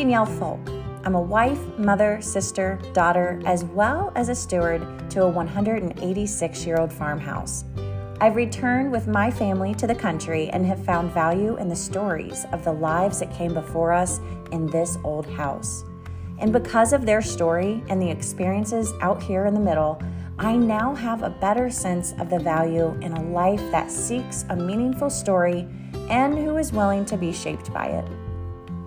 Danielle Foulk. I'm a wife, mother, sister, daughter, as well as a steward to a 186 year old farmhouse. I've returned with my family to the country and have found value in the stories of the lives that came before us in this old house. And because of their story and the experiences out here in the middle, I now have a better sense of the value in a life that seeks a meaningful story and who is willing to be shaped by it.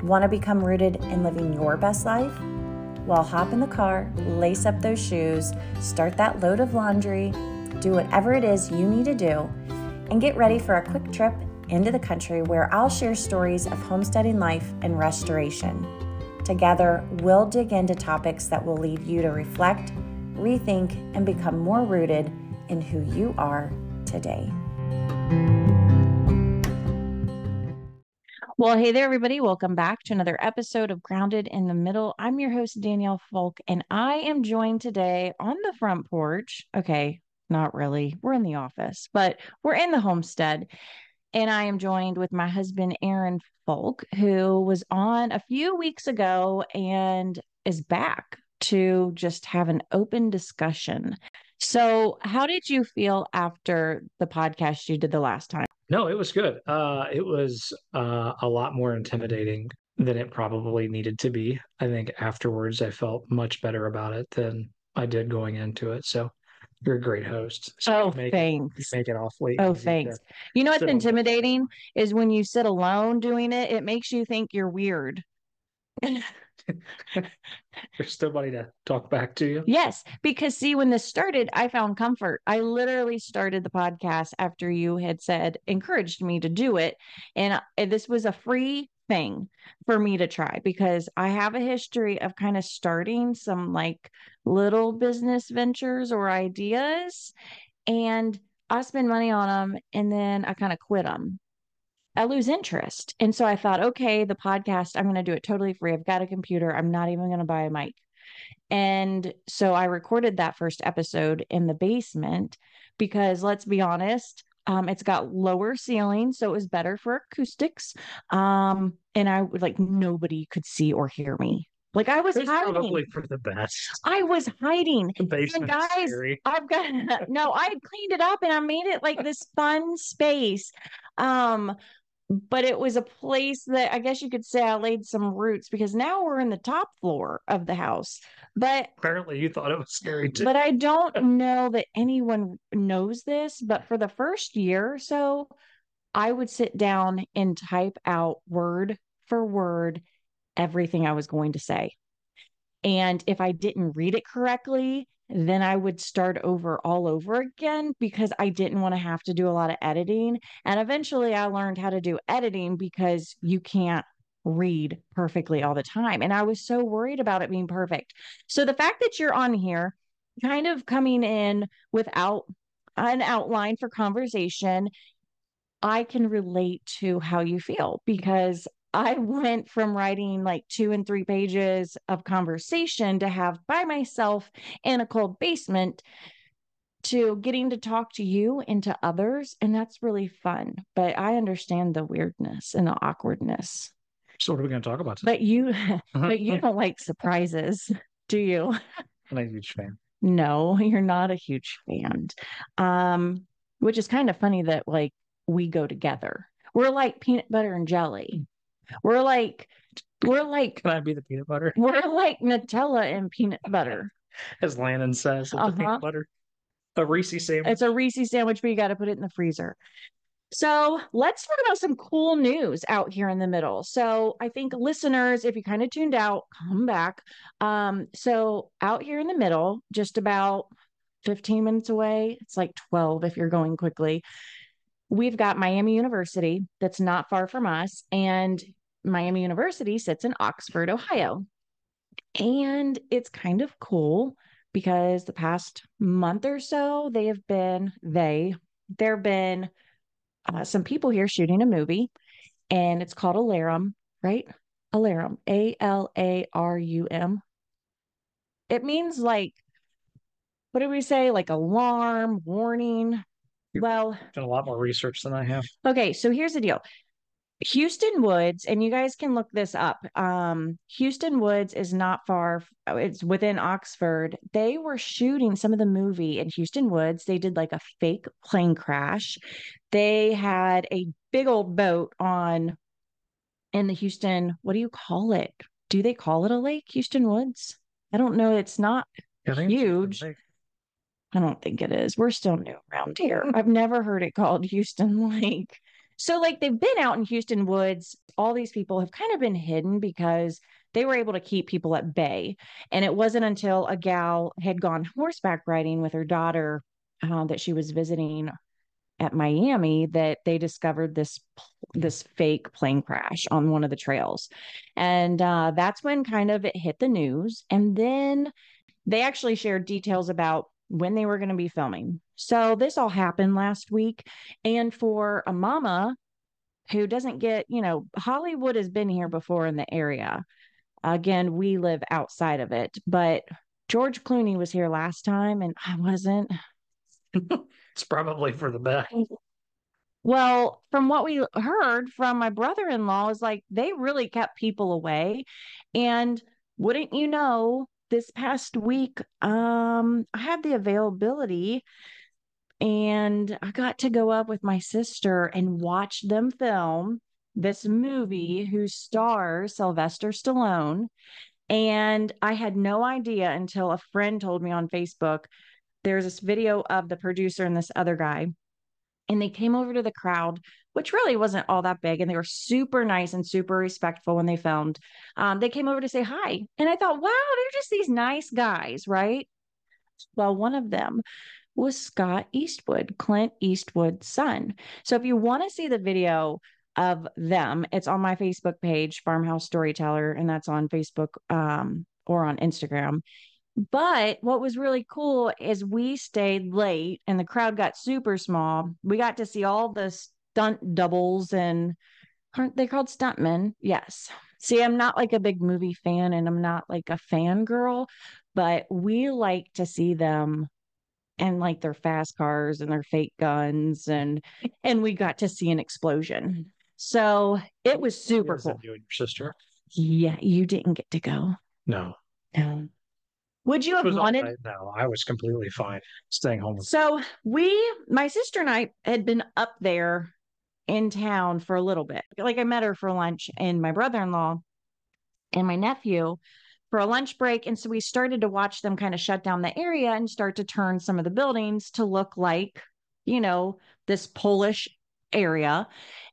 Want to become rooted in living your best life? Well, hop in the car, lace up those shoes, start that load of laundry, do whatever it is you need to do, and get ready for a quick trip into the country where I'll share stories of homesteading life and restoration. Together, we'll dig into topics that will lead you to reflect, rethink, and become more rooted in who you are today. Well, hey there, everybody. Welcome back to another episode of Grounded in the Middle. I'm your host, Danielle Foulk, and I am joined today on the front porch. Okay, not really. We're in the office, but we're in the homestead. And I am joined with my husband, Aaron Foulk, who was on a few weeks ago and is back to just have an open discussion. So, how did you feel after the podcast you did the last time? No, it was good. Uh, it was uh, a lot more intimidating than it probably needed to be. I think afterwards I felt much better about it than I did going into it. So you're a great host. So oh, make thanks. It, make it awfully. Oh, thanks. You know what's intimidating is when you sit alone doing it, it makes you think you're weird. There's nobody to talk back to you. Yes, because see, when this started, I found comfort. I literally started the podcast after you had said, encouraged me to do it. And this was a free thing for me to try because I have a history of kind of starting some like little business ventures or ideas. And I spend money on them and then I kind of quit them. I lose interest. And so I thought, okay, the podcast, I'm going to do it totally free. I've got a computer. I'm not even going to buy a mic. And so I recorded that first episode in the basement because let's be honest, um, it's got lower ceiling, so it was better for acoustics. Um, and I would like nobody could see or hear me. Like I was it's hiding. Probably for the best. I was hiding. The basement, guys. Scary. I've got no. I cleaned it up and I made it like this fun space. Um, but it was a place that I guess you could say I laid some roots because now we're in the top floor of the house. But apparently you thought it was scary too. But I don't know that anyone knows this, but for the first year or so, I would sit down and type out word for word everything I was going to say. And if I didn't read it correctly, then I would start over all over again because I didn't want to have to do a lot of editing. And eventually I learned how to do editing because you can't read perfectly all the time. And I was so worried about it being perfect. So the fact that you're on here, kind of coming in without an outline for conversation, I can relate to how you feel because I went from writing like two and three pages of conversation to have by myself in a cold basement to getting to talk to you and to others. And that's really fun. But I understand the weirdness and the awkwardness. So what are we going to talk about today? But you, but you don't like surprises, do you? I'm a huge fan. No, you're not a huge fan. Um, which is kind of funny that like we go together. We're like peanut butter and jelly. We're like, we're like. Can I be the peanut butter? We're like Nutella and peanut butter. As Landon says, uh-huh. the peanut butter. A Reese sandwich. It's a Reese sandwich, but you got to put it in the freezer. So let's talk about some cool news out here in the middle. So I think listeners, if you kind of tuned out, come back. Um, so out here in the middle, just about 15 minutes away, it's like 12 if you're going quickly. We've got Miami University that's not far from us, and Miami University sits in Oxford, Ohio. And it's kind of cool because the past month or so, they have been, they, there have been uh, some people here shooting a movie, and it's called Alarum, right? Alarum, A L A R U M. It means like, what do we say? Like alarm, warning. Well, done a lot more research than I have. Okay, so here's the deal. Hueston Woods, and you guys can look this up. Um, Hueston Woods is not far, it's within Oxford. They were shooting some of the movie in Hueston Woods. They did like a fake plane crash. They had a big old boat on in the Hueston, what do you call it? Do they call it a lake, Hueston Woods? I don't know. It's not huge. I don't think it is. We're still new around here. I've never heard it called Hueston Lake. So, like, they've been out in Hueston Woods. All these people have kind of been hidden because they were able to keep people at bay. And it wasn't until a gal had gone horseback riding with her daughter uh, that she was visiting at Miami that they discovered this this fake plane crash on one of the trails. And uh, that's when kind of it hit the news. And then they actually shared details about when they were going to be filming. So this all happened last week. And for a mama who doesn't get, you know, Hollywood has been here before in the area. Again, we live outside of it, but George Clooney was here last time and I wasn't. it's probably for the best. Well, from what we heard from my brother in law, is like they really kept people away. And wouldn't you know, this past week, um, I had the availability and I got to go up with my sister and watch them film this movie whose stars Sylvester Stallone. And I had no idea until a friend told me on Facebook there's this video of the producer and this other guy. And they came over to the crowd, which really wasn't all that big. And they were super nice and super respectful when they filmed. Um, they came over to say hi. And I thought, wow, they're just these nice guys, right? Well, one of them was Scott Eastwood, Clint Eastwood's son. So if you want to see the video of them, it's on my Facebook page, Farmhouse Storyteller, and that's on Facebook um, or on Instagram. But what was really cool is we stayed late and the crowd got super small. We got to see all the stunt doubles and aren't they called stuntmen? Yes. See, I'm not like a big movie fan and I'm not like a fan girl, but we like to see them and like their fast cars and their fake guns and and we got to see an explosion. So it was super cool. You and your sister? Yeah, you didn't get to go. No. No. Would you have wanted? Right no, I was completely fine staying home. So we, my sister and I, had been up there in town for a little bit. Like I met her for lunch, and my brother-in-law and my nephew for a lunch break, and so we started to watch them kind of shut down the area and start to turn some of the buildings to look like, you know, this Polish area.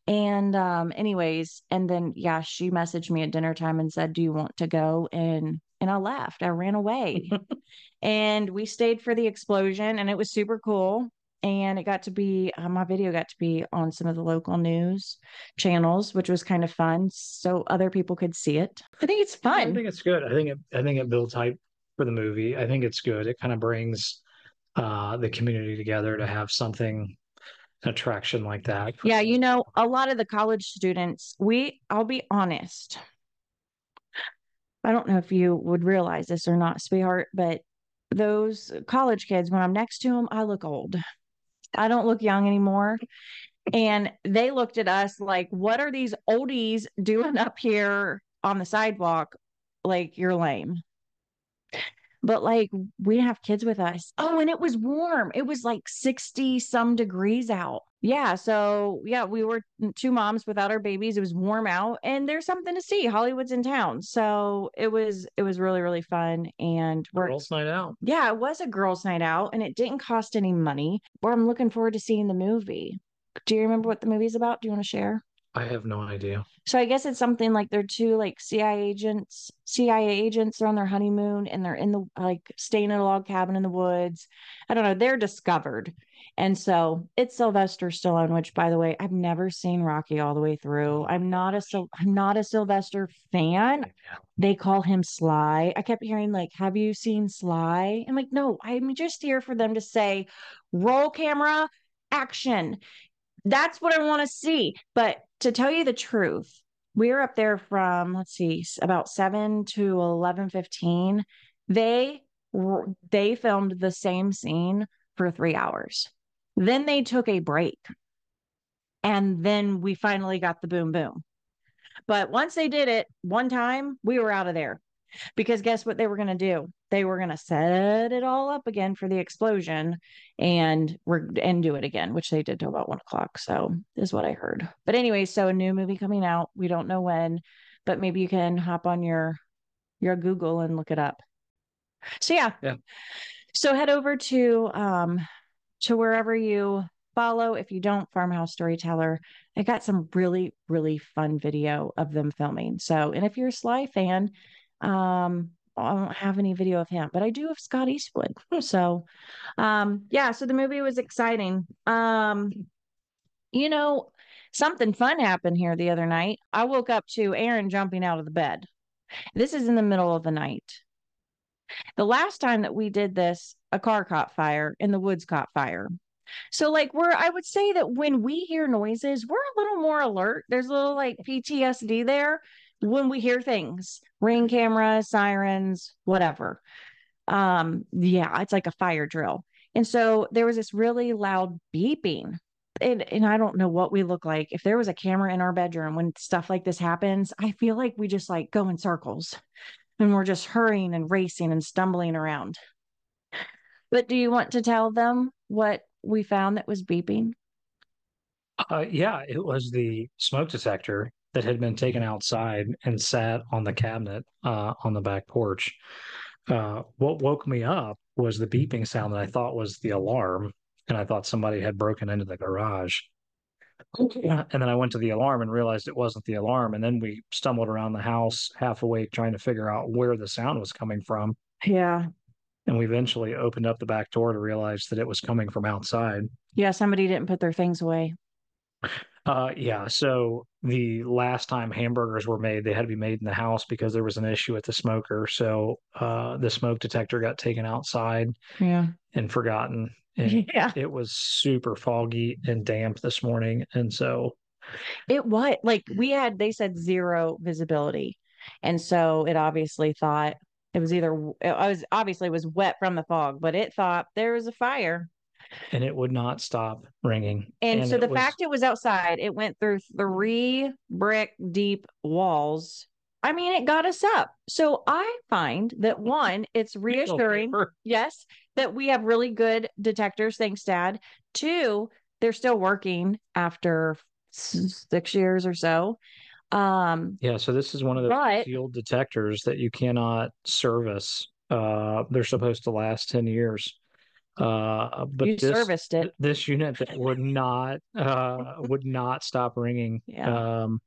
And um, anyways, and then yeah, she messaged me at dinner time and said, "Do you want to go?" And and I left. I ran away. and we stayed for the explosion and it was super cool. And it got to be uh, my video got to be on some of the local news channels, which was kind of fun. So other people could see it. I think it's fun. I think it's good. I think it I think it builds hype for the movie. I think it's good. It kind of brings uh the community together to have something attraction like that. Yeah, you know, a lot of the college students, we I'll be honest, I don't know if you would realize this or not, sweetheart, but those college kids, when I'm next to them, I look old. I don't look young anymore. And they looked at us like, what are these oldies doing up here on the sidewalk? Like, you're lame but like we have kids with us. Oh, and it was warm. It was like 60 some degrees out. Yeah. So, yeah, we were two moms without our babies. It was warm out and there's something to see. Hollywood's in town. So, it was it was really really fun and we're girls night out. Yeah, it was a girls night out and it didn't cost any money. Where I'm looking forward to seeing the movie. Do you remember what the movie's about? Do you want to share? I have no idea. So I guess it's something like they're two like CIA agents, CIA agents are on their honeymoon and they're in the like staying in a log cabin in the woods. I don't know. They're discovered. And so it's Sylvester Stallone, which by the way, I've never seen Rocky all the way through. I'm not a I'm not a Sylvester fan. They call him Sly. I kept hearing like, have you seen Sly? I'm like, no, I'm just here for them to say, roll camera, action that's what I want to see. But to tell you the truth, we were up there from let's see, about seven to eleven fifteen. They they filmed the same scene for three hours. Then they took a break. And then we finally got the boom boom. But once they did it one time, we were out of there. Because guess what they were going to do? They were going to set it all up again for the explosion and and do it again, which they did till about one o'clock. So is what I heard. But anyway, so a new movie coming out. We don't know when, but maybe you can hop on your your Google and look it up. So yeah. Yeah. So head over to um to wherever you follow. If you don't, Farmhouse Storyteller. I got some really, really fun video of them filming. So, and if you're a Sly fan, um, I don't have any video of him, but I do of Scott Eastwood. So, um, yeah, so the movie was exciting. Um, you know, something fun happened here the other night. I woke up to Aaron jumping out of the bed. This is in the middle of the night. The last time that we did this, a car caught fire and the woods caught fire. So, like, we're, I would say that when we hear noises, we're a little more alert. There's a little like PTSD there when we hear things ring cameras, sirens, whatever. Um, yeah, it's like a fire drill. And so there was this really loud beeping. And, and I don't know what we look like. If there was a camera in our bedroom when stuff like this happens, I feel like we just like go in circles and we're just hurrying and racing and stumbling around. But do you want to tell them what we found that was beeping? Uh, yeah, it was the smoke detector that had been taken outside and sat on the cabinet uh, on the back porch. Uh, what woke me up was the beeping sound that I thought was the alarm, and I thought somebody had broken into the garage. And then I went to the alarm and realized it wasn't the alarm. And then we stumbled around the house half awake trying to figure out where the sound was coming from. Yeah. And we eventually opened up the back door to realize that it was coming from outside. Yeah, somebody didn't put their things away. Uh, yeah. So the last time hamburgers were made, they had to be made in the house because there was an issue with the smoker. So uh, the smoke detector got taken outside. Yeah. And forgotten. And yeah. It was super foggy and damp this morning, and so it was like we had. They said zero visibility, and so it obviously thought it was either. It was obviously was wet from the fog, but it thought there was a fire and it would not stop ringing. And, and so the was... fact it was outside, it went through three brick deep walls. I mean, it got us up. So I find that one, it's reassuring, yes, that we have really good detectors. Thanks, Dad. Two, they're still working after six years or so. Um, yeah, so this is one of the but, field detectors that you cannot service. Uh, they're supposed to last 10 years. Uh, but you this, serviced it. This unit that would not uh, would not stop ringing. Yeah. Um,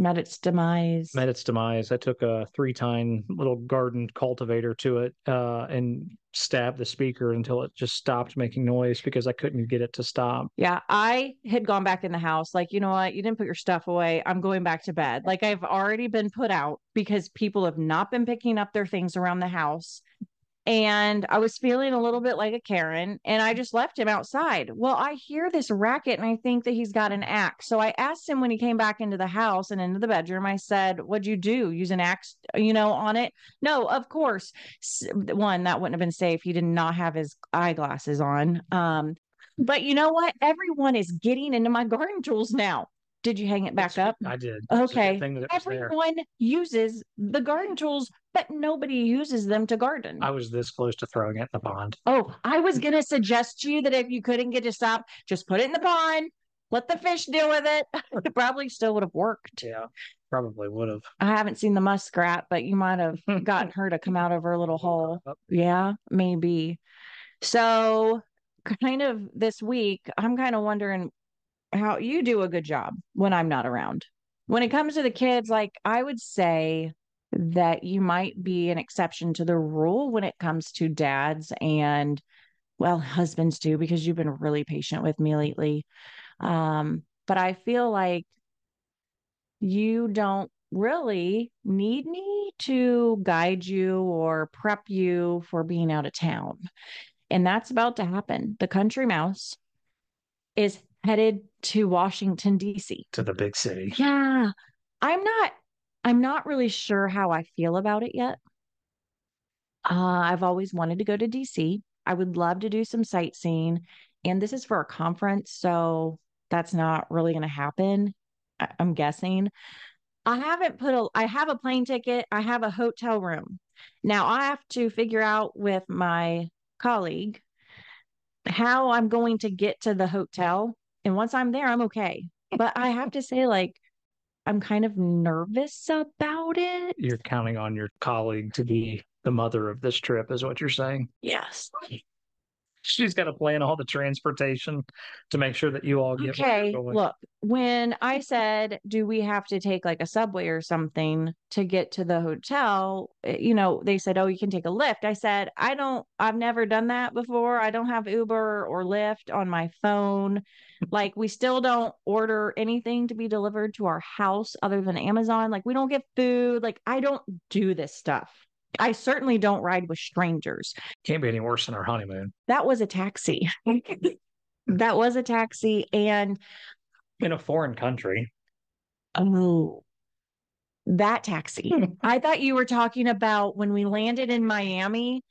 met its demise. Met its demise. I took a three tine little garden cultivator to it uh, and stabbed the speaker until it just stopped making noise because I couldn't get it to stop. Yeah, I had gone back in the house. Like, you know what? You didn't put your stuff away. I'm going back to bed. Like, I've already been put out because people have not been picking up their things around the house and I was feeling a little bit like a Karen and I just left him outside. Well, I hear this racket and I think that he's got an axe. So I asked him when he came back into the house and into the bedroom, I said, What'd you do? Use an axe, you know, on it? No, of course. One, that wouldn't have been safe. He did not have his eyeglasses on. Um, but you know what? Everyone is getting into my garden tools now. Did you hang it back up? I did. Okay. Everyone uses the garden tools, but nobody uses them to garden. I was this close to throwing it in the pond. Oh, I was going to suggest to you that if you couldn't get to stop, just put it in the pond, let the fish deal with it. it probably still would have worked. Yeah, probably would have. I haven't seen the muskrat, but you might have gotten her to come out of her little hole. Yeah, maybe. So, kind of this week, I'm kind of wondering how you do a good job when I'm not around. When it comes to the kids, like I would say that you might be an exception to the rule when it comes to dads and well, husbands too, because you've been really patient with me lately. Um, but I feel like you don't really need me to guide you or prep you for being out of town. And that's about to happen. The country mouse is headed to Washington D.C. to the big city. Yeah. I'm not I'm not really sure how I feel about it yet. Uh, I've always wanted to go to DC. I would love to do some sightseeing and this is for a conference, so that's not really going to happen. I, I'm guessing. I haven't put a, I have a plane ticket, I have a hotel room. Now I have to figure out with my colleague how I'm going to get to the hotel. And once I'm there, I'm okay. But I have to say, like, I'm kind of nervous about it. You're counting on your colleague to be the mother of this trip, is what you're saying. Yes. She's got to plan all the transportation to make sure that you all get. Okay, look, when I said, do we have to take like a subway or something to get to the hotel? eh, You know, they said, oh, you can take a lift. I said, I don't, I've never done that before. I don't have Uber or Lyft on my phone. Like, we still don't order anything to be delivered to our house other than Amazon. Like, we don't get food. Like, I don't do this stuff. I certainly don't ride with strangers. Can't be any worse than our honeymoon That was a taxi. that was a taxi. And in a foreign country. Oh, that taxi. I thought you were talking about when we landed in Miami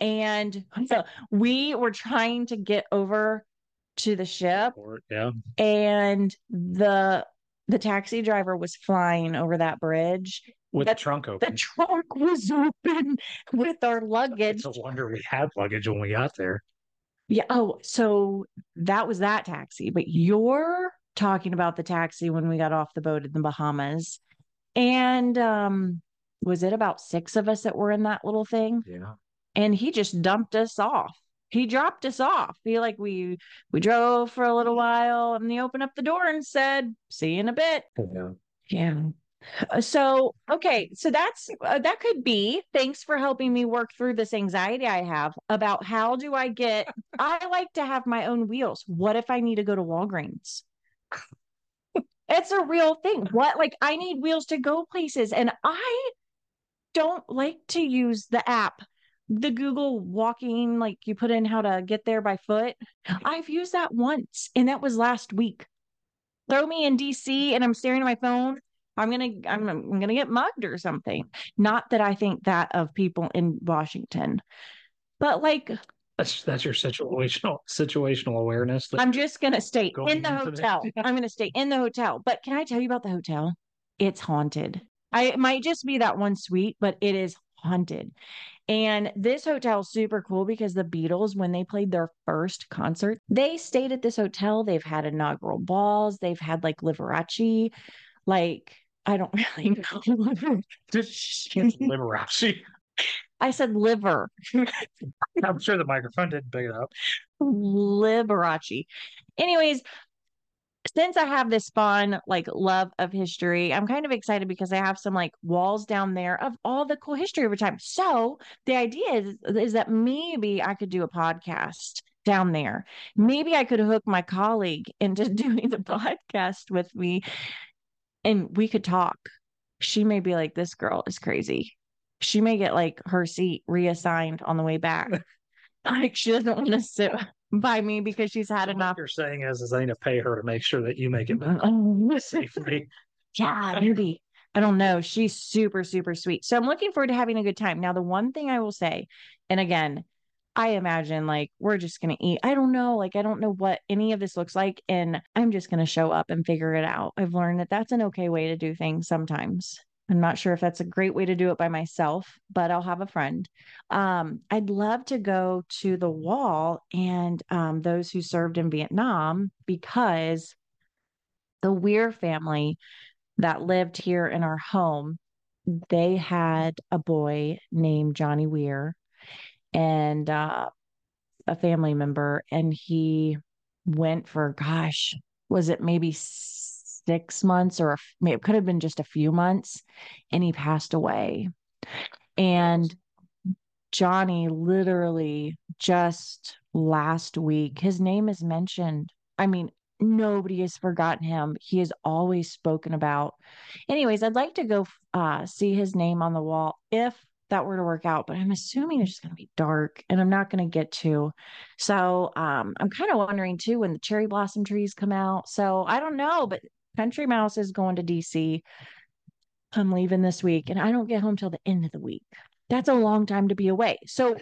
and we were trying to get over to the ship yeah. and the the taxi driver was flying over that bridge. With That- the trunk open. The trunk was open with our luggage. It's a wonder we had luggage when we got there. Yeah. Oh, so that was that taxi, but you're talking about the taxi when we got off the boat in the Bahamas. And um, was it about six of us that were in that little thing? Yeah. And he just dumped us off. He dropped us off. He like we we drove for a little while and he opened up the door and said, "See you in a bit." Yeah. Yeah. Uh, So, okay, so that's uh, that could be. Thanks for helping me work through this anxiety I have about how do I get I like to have my own wheels. What if I need to go to Walgreens? It's a real thing. What like I need wheels to go places and I don't like to use the app. The Google walking like you put in how to get there by foot. I've used that once and that was last week. Throw me in DC and I'm staring at my phone I'm gonna I'm, mm. I'm gonna get mugged or something. Not that I think that of people in Washington, but like That's that's your situational situational awareness. I'm just gonna stay in the- hotel. I'm gonna stay in the hotel. But can I tell you about the hotel? It's haunted. I it might just be that one suite, but it is haunted. And this hotel is super cool because the Beatles, when they played their first concert, they stayed at this hotel. They've had inaugural balls. They've had like Liberace. Like I don't really know. Liberace. I said liver. I'm sure the microphone didn't pick it up. Liberace. Anyways, since I have this fun like love of history, I'm kind of excited because I have some like walls down there of all the cool history over time. So the idea is, is that maybe I could do a podcast down there. Maybe I could hook my colleague into doing the podcast with me and we could talk. She may be like, this girl is crazy. She may get like her seat reassigned on the way back. like she doesn't want to sit by me because she's had what enough. you're saying is, is I need to pay her to make sure that you make it oh, back safely. Yeah, maybe. I don't know. She's super, super sweet. So I'm looking forward to having a good time. Now, the one thing I will say, and again, I imagine like we're just going to eat. I don't know. Like, I don't know what any of this looks like. And I'm just going to show up and figure it out. I've learned that that's an okay way to do things sometimes. I'm not sure if that's a great way to do it by myself, but I'll have a friend. Um, I'd love to go to the wall and um, those who served in Vietnam because the Weir family that lived here in our home, they had a boy named Johnny Weir and uh, a family member, and he went for, gosh, was it maybe six months or a it could have been just a few months, and he passed away. And Johnny literally just last week, his name is mentioned. I mean, nobody has forgotten him. He is always spoken about. Anyways, I'd like to go uh, see his name on the wall if that were to work out, but I'm assuming it's just going to be dark and I'm not going to get to. So um, I'm kind of wondering too when the cherry blossom trees come out. So I don't know, but Country Mouse is going to DC. I'm leaving this week and I don't get home till the end of the week. That's a long time to be away. So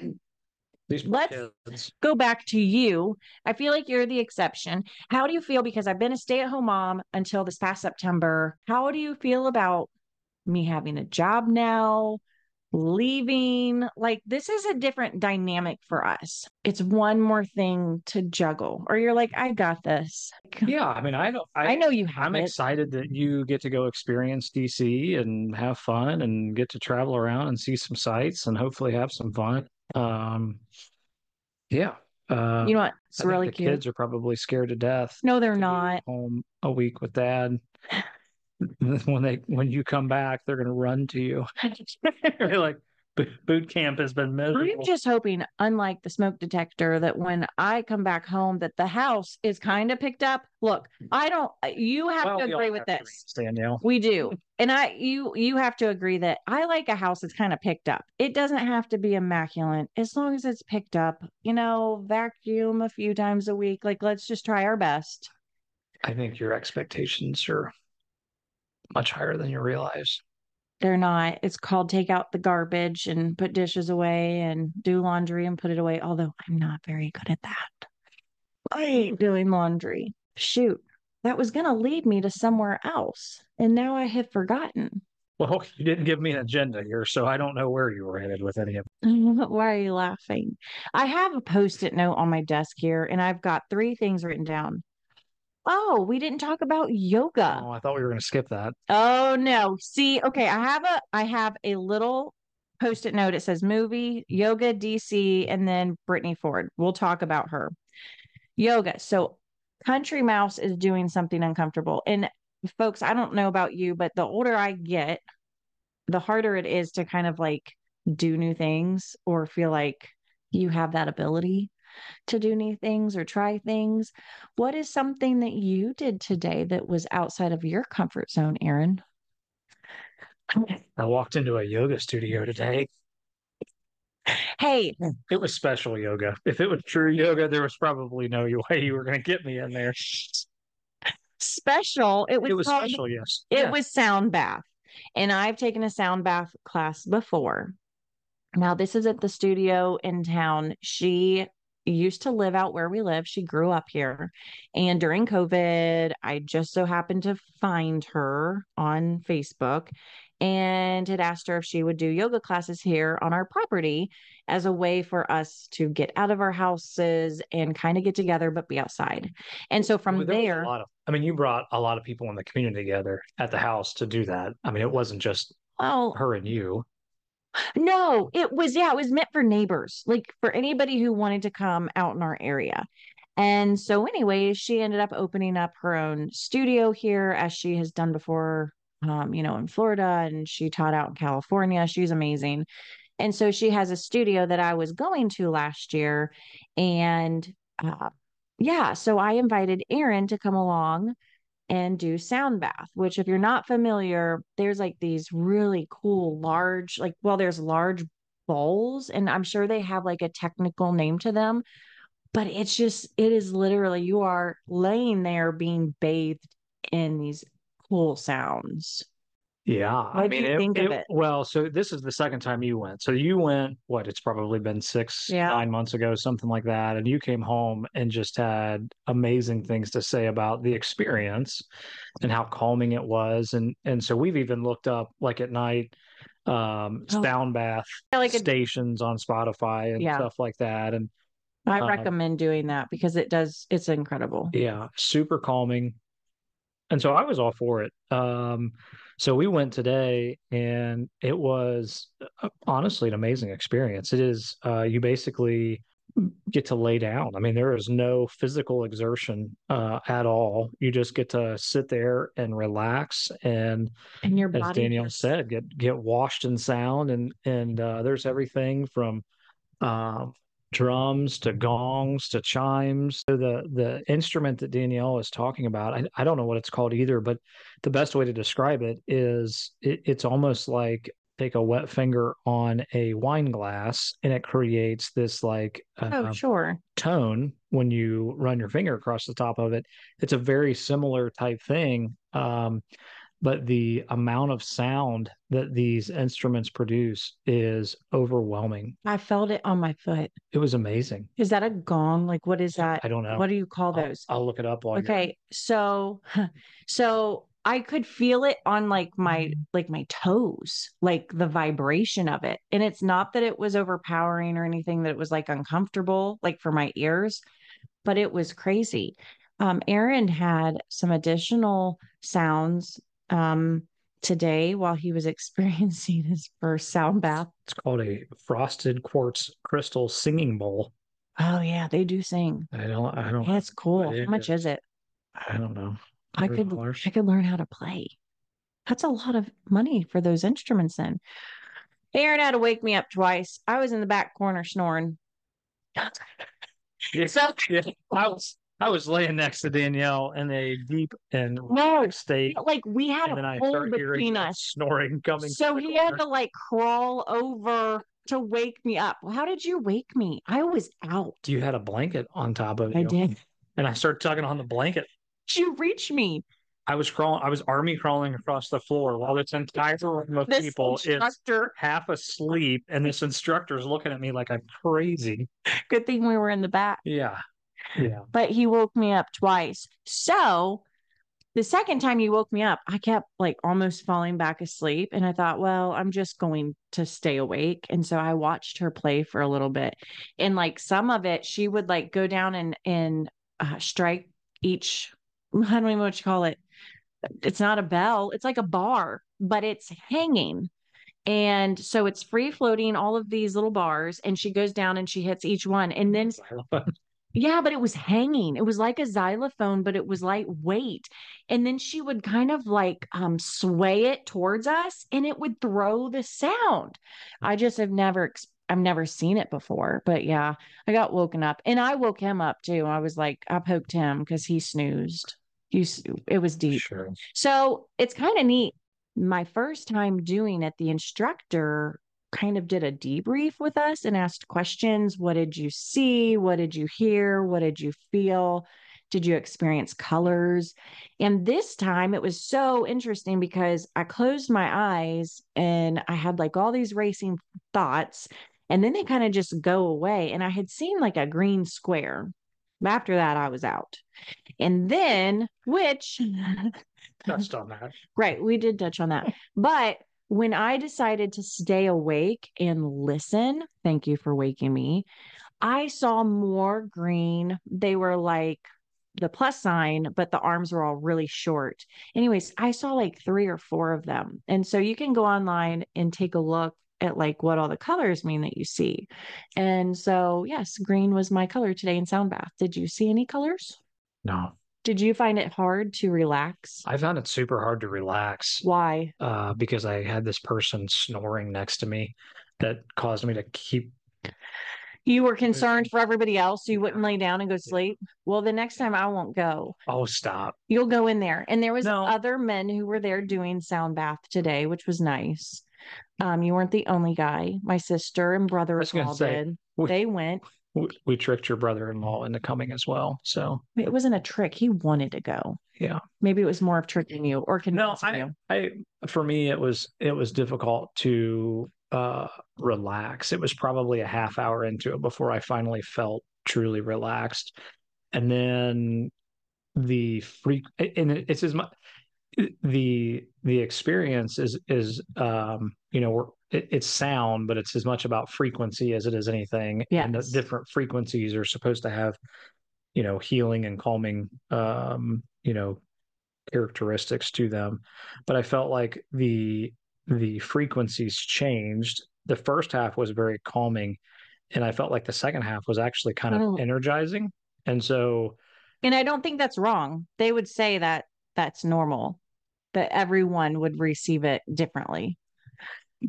These Let's- kids. go back to you. I feel like you're the exception. How do you feel? Because I've been a stay at home mom until this past September. How do you feel about me having a job now, leaving? Like, this is a different dynamic for us. It's one more thing to juggle, or you're like, I got this. Yeah, I mean, I don't. I, know you have I'm it. excited that you get to go experience DC and have fun and get to travel around and see some sights and hopefully have some fun. Um, yeah. Uh, You know what? It's I really the cute. kids are probably scared to death. no, they're not. home a week with dad. When they when you come back, they're gonna run to you. Like boot camp has been miserable. I'm just hoping, unlike the smoke detector, that when I come back home, that the house is kind of picked up. Look, I don't. You have Well, to agree with this. Danielle. We do. And I you you have to agree that I like a house that's kind of picked up. It doesn't have to be immaculate as long as it's picked up. You know, vacuum a few times a week. Like let's just try our best. I think your expectations are much higher than you realize. They're not. It's called take out the garbage and put dishes away and do laundry and put it away. Although I'm not very good at that. I ain't doing laundry. Shoot. That was going to lead me to somewhere else. And now I have forgotten. Well, you didn't give me an agenda here, so I don't know where you were headed with any of it. Why are you laughing? I have a post it note on my desk here, and I've got three things written down. Oh, we didn't talk about yoga. Oh, I thought we were going to skip that. Oh no. See, okay, I have a I have a little post-it note. It says movie, yoga, DC, and then Brittany Ford. We'll talk about her. Yoga. So Country Mouse is doing something uncomfortable. And folks, I don't know about you, but the older I get, the harder it is to kind of like do new things or feel like you have that ability to do new things or try things. What is something that you did today that was outside of your comfort zone, Aaron? I walked into a yoga studio today. Hey, It was special yoga. If it was true yoga, there was probably no way you were going to get me in there. special. It was, It was called- special, yes. It Yeah. was sound bath. And I've taken a sound bath class before. Now, this is at the studio in town. She used to live out where we live. She grew up here. And during COVID, I just so happened to find her on Facebook and had asked her if she would do yoga classes here on our property as a way for us to get out of our houses and kind of get together, but be outside. And so from Well, there there, lot of, I mean, you brought a lot of people in the community together at the house to do that. I mean, it wasn't just well, her and you. No, it was, yeah, it was meant for neighbors, like for anybody who wanted to come out in our area. And so, anyways, she ended up opening up her own studio here, as she has done before, um, you know, in Florida, and she taught out in California. She's amazing. And so, she has a studio that I was going to last year. And uh, yeah, so I invited Aaron to come along and do sound bath, which if you're not familiar, there's like these really cool large, like, well, there's large bowls, and I'm sure they have like a technical name to them, but it's just, it is literally you are laying there being bathed in these cool sounds. Yeah. I What'd mean, you it- think of it- it? Well, so this is the second time you went. So you went, what, it's probably been six, Yeah. nine months ago, something like that. And you came home and just had amazing things to say about the experience and how calming it was. And and so we've even looked up like at night um Oh. sound bath Yeah, Like, a, stations on Spotify and Yeah. stuff like that. And I uh, recommend doing that because it does, it's incredible. Yeah, super calming. And so I was all for it. Um, so we went today and it was uh, honestly an amazing experience. It is, uh, you basically get to lay down. I mean, there is no physical exertion uh, at all. You just get to sit there and relax and And your as. Danielle just- said, get get washed in sound and and uh, there's everything from uh, drums to gongs to chimes. So the the instrument that Danielle is talking about, I, I don't know what it's called either, but the best way to describe it is it, it's almost like take a wet finger on a wine glass and it creates this like Oh, uh, sure. tone when you run your finger across the top of it. It's a very similar type thing. Um, but the amount of sound that these instruments produce is overwhelming. I felt it on my foot. It was amazing. Is that a gong? Like, what is that? I don't know. What do you call I'll, those? I'll look it up. While you're- Okay, so so I could feel it on like my like my toes, like the vibration of it. And it's not that it was overpowering or anything that it was like uncomfortable, like for my ears, but it was crazy. Um, Aaron had some additional sounds um today while he was experiencing his first sound bath. It's called a frosted quartz crystal singing bowl. Oh yeah, they do sing. I don't. I don't. That's cool. How much is it? I don't know. I could $100? I could learn how to play. That's a lot of money for those instruments then. Aaron had to wake me up twice. I was in the back corner snoring. Yeah, So yeah. I was. I was laying next to Danielle in a deep and no, state, like we had and a I hole between us. snoring coming. So he had to like crawl over to wake me up. How did you wake me? I was out. You had a blanket on top of you. I did. And I started tugging on the blanket. Did You reach me. I was crawling. I was army crawling across the floor while this entire room of This people is half asleep, and this instructor is looking at me like I'm crazy. Good thing we were in the back. Yeah, yeah. but he woke me up twice. So the second time he woke me up, I kept like almost falling back asleep. And I thought, well, I'm just going to stay awake. And so I watched her play for a little bit. And like some of it, she would like go down and, and uh, strike each, I don't even know what you call it. It's not a bell, it's like a bar, but it's hanging. And so it's free floating, all of these little bars, and she goes down and she hits each one. And then yeah, but it was hanging. It was like a xylophone, but it was lightweight. And then she would kind of like um sway it towards us and it would throw the sound. I just have never I've never seen it before. But yeah, I got woken up and I woke him up too. I was like, I poked him because he snoozed. He, s- it was deep. Sure. So it's kind of neat. My first time doing it, the instructor kind of did a debrief with us and asked questions. What did you see? What did you hear? What did you feel? Did you experience colors? And this time it was so interesting because I closed my eyes and I had like all these racing thoughts, and then they kind of just go away. And I had seen like a green square. After that, I was out. And then, which Touched on that. Right, we did touch on that. But when I decided to stay awake and listen, thank you for waking me, I saw more green. They were like the plus sign, but the arms were all really short. Anyways, I saw like three or four of them. And so you can go online and take a look at like what all the colors mean that you see. And so, yes, green was my color today in Sound Bath. Did you see any colors? No, Did you find it hard to relax? I found it super hard to relax Why? uh, because I had this person snoring next to me that caused me to keep. You were concerned for everybody else, so you wouldn't lay down and go sleep. Well, the next time I won't go. Oh, stop! You'll go in there. And there was No. other men who were there doing sound bath today, which was nice. Um, you weren't the only guy. My sister and brother-in-law say, did. we- They went. We, we tricked your brother-in-law into coming as well. So It wasn't a trick. He wanted to go. yeah. Maybe it was more of tricking you or No, convincing I, you. I, for me, it was it was difficult to uh, relax. It was probably a half hour into it before I finally felt truly relaxed, and then the freak and it's as much the the experience is is um you know we're it, it's sound but it's as much about frequency as it is anything and the different frequencies are supposed to have you know healing and calming um you know characteristics to them but i felt like the the frequencies changed the first half was very calming and i felt like the second half was actually kind of Oh. energizing and so And I don't think that's wrong. They would say that that's normal, that everyone would receive it differently.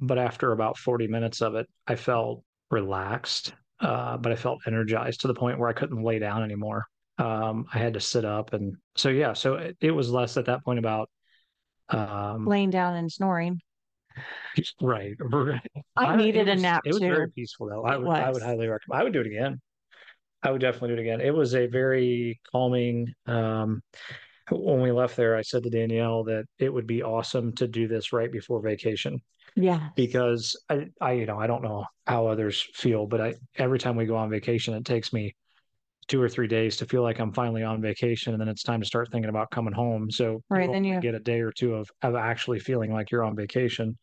But after about 40 minutes of it i felt relaxed uh, but i felt energized to the point where i couldn't lay down anymore um, i had to sit up and so yeah so it, it was less at that point about um, Laying down and snoring. right I needed a was- nap it was too. very peaceful though i would i would highly recommend i would do it again i would definitely do it again it was a very calming um, when we left there, I said to Danielle that it would be awesome to do this right before vacation. Yeah. Because I, I, you know, I don't know how others feel, but I every time we go on vacation, it takes me two or three days to feel like I'm finally on vacation, and then it's time to start thinking about coming home. So right, then you get a day or two of of actually feeling like you're on vacation.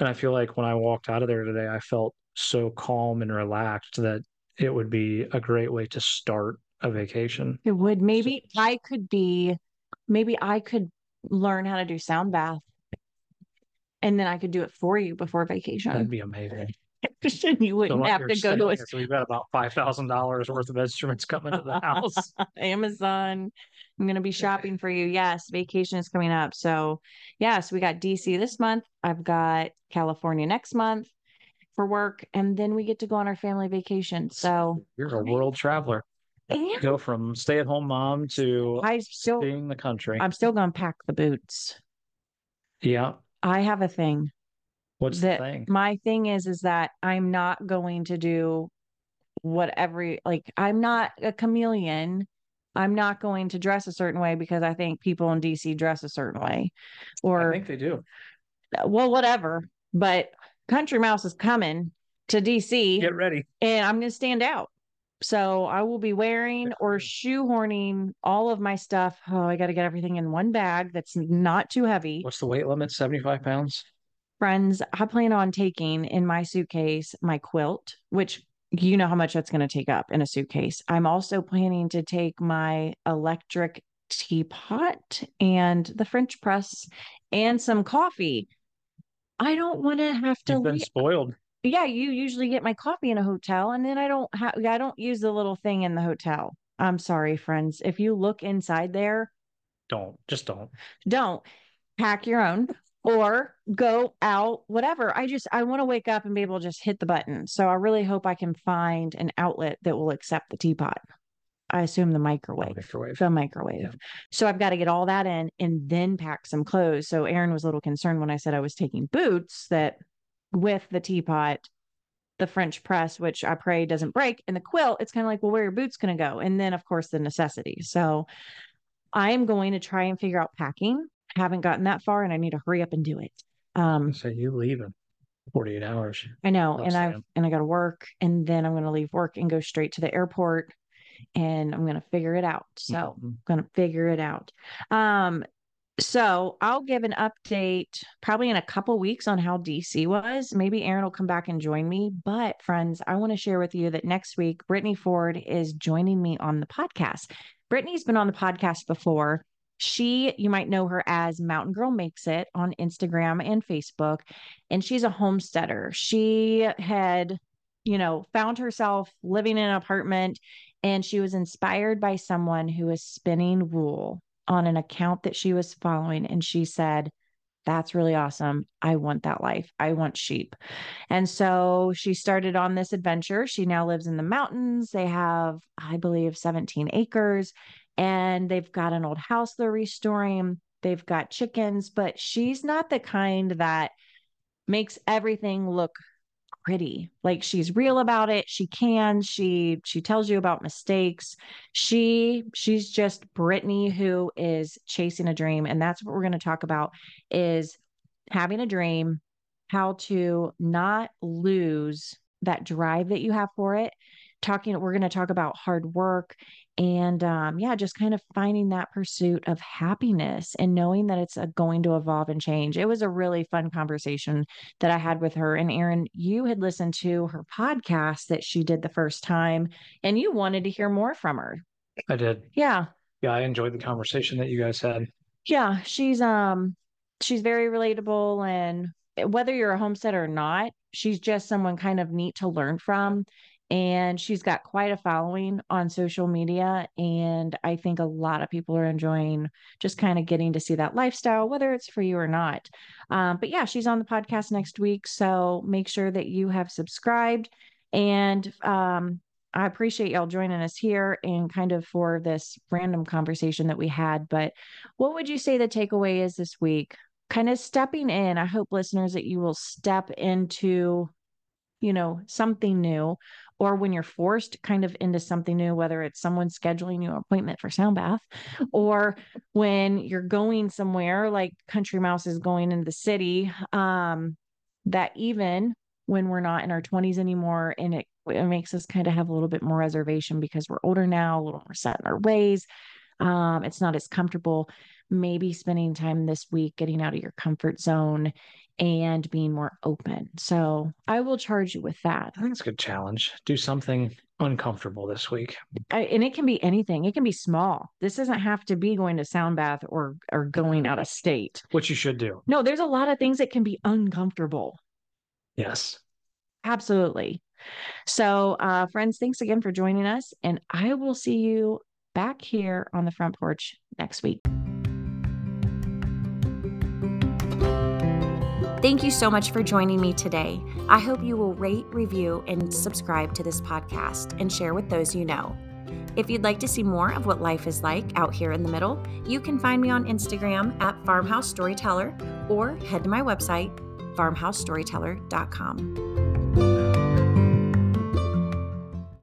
And I feel like when I walked out of there today, I felt so calm and relaxed that it would be a great way to start a vacation. It would. Maybe so, I could be, maybe I could learn how to do sound bath and then I could do it for you before vacation. That'd be amazing. you wouldn't have to go to a. So we've got about five thousand dollars worth of instruments coming to the house. Amazon. I'm going to be shopping for you. Yes, vacation is coming up. So, yes, we got DC this month. I've got California next month for work, and then we get to go on our family vacation. So you're a world traveler. And go from stay-at-home mom to I still seeing the country. I'm still going to pack the boots. Yeah, I have a thing. What's that the thing? My thing is is that I'm not going to do what every like I'm not a chameleon. I'm not going to dress a certain way because I think people in DC dress a certain way. Or I think they do. Uh, well, whatever. But Country Mouse is coming to DC. Get ready. And I'm going to stand out. So I will be wearing or shoehorning all of my stuff. Oh, I got to get everything in one bag that's not too heavy. What's the weight limit? 75 pounds? Friends, I plan on taking in my suitcase my quilt, which you know how much that's going to take up in a suitcase. I'm also planning to take my electric teapot and the French press and some coffee. I don't want to have to. You've been spoiled yeah, you usually get my coffee in a hotel, and then I don't have I don't use the little thing in the hotel. I'm sorry, friends. If you look inside there, don't just don't don't pack your own or go out whatever i just i want to wake up and be able to just hit the button so i really hope i can find an outlet that will accept the teapot i assume the microwave, microwave. the microwave yeah. so i've got to get all that in and then pack some clothes so aaron was a little concerned when i said i was taking boots that with the teapot, the French press, which I pray doesn't break, and the quilt, it's kind of like, well, where are your boots going to go? And then, of course, the necessity. So I am going to try and figure out packing. I haven't gotten that far, and I need to hurry up and do it. Um, so you leave in 48 hours. I know, and I and I got to work, and then I'm going to leave work and go straight to the airport, and I'm going to figure it out. So mm-hmm. I'm going to figure it out. Um, so I'll give an update probably in a couple weeks on how DC was. Maybe Aaron will come back and join me. But friends, I want to share with you that next week, Brittany Ford is joining me on the podcast. Brittany's been on the podcast before. She, you might know her as Mountain Girl Makes It on Instagram and Facebook, and she's a homesteader. She had, you know, found herself living in an apartment and she was inspired by someone who was spinning wool on an account that she was following and she said, that's really awesome. I want that life. I want sheep. And so she started on this adventure. She now lives in the mountains. They have, I believe, 17 acres and they've got an old house they're restoring. They've got chickens, but she's not the kind that makes everything look pretty. Like she's real about it. She can. She she tells you about mistakes. She she's just brittany who is chasing a dream. And that's what we're going to talk about is having a dream how to not lose that drive that you have for it talking we're going to talk about hard work and um, yeah just kind of finding that pursuit of happiness and knowing that it's a, going to evolve and change. It was a really fun conversation that i had with her and aaron you had listened to her podcast that she did the first time and you wanted to hear more from her. I did. Yeah. Yeah i enjoyed the conversation that you guys had. Yeah she's um she's very relatable and whether you're a homesteader or not she's just someone kind of neat to learn from and she's got quite a following on social media and i think a lot of people are enjoying just kind of getting to see that lifestyle whether it's for you or not. Um, but yeah she's on the podcast next week so make sure that you have subscribed and um, i appreciate y'all joining us here and kind of for this random conversation that we had but what would you say the takeaway is this week? Kind of stepping in i hope listeners that you will step into you know, something new, or when you're forced kind of into something new, whether it's someone scheduling you an appointment for sound bath, or when you're going somewhere like Country Mouse is going into the city, um, that even when we're not in our 20s anymore and it, it makes us kind of have a little bit more reservation because we're older now, a little more set in our ways. Um, it's not as comfortable. Maybe spending time this week getting out of your comfort zone and being more open. So I will charge you with that. I think it's a good challenge. Do something uncomfortable this week. I, and it can be anything. It can be small. This doesn't have to be going to sound bath or or going out of state. Which you should do. No, there's a lot of things that can be uncomfortable. Yes. Absolutely. So, uh, friends, thanks again for joining us. And I will see you back here on the front porch next week. Thank you so much for joining me today. I hope you will rate, review, and subscribe to this podcast and share with those you know. If you'd like to see more of what life is like out here in the middle, you can find me on Instagram at Farmhouse Storyteller or head to my website, farmhousestoryteller.com.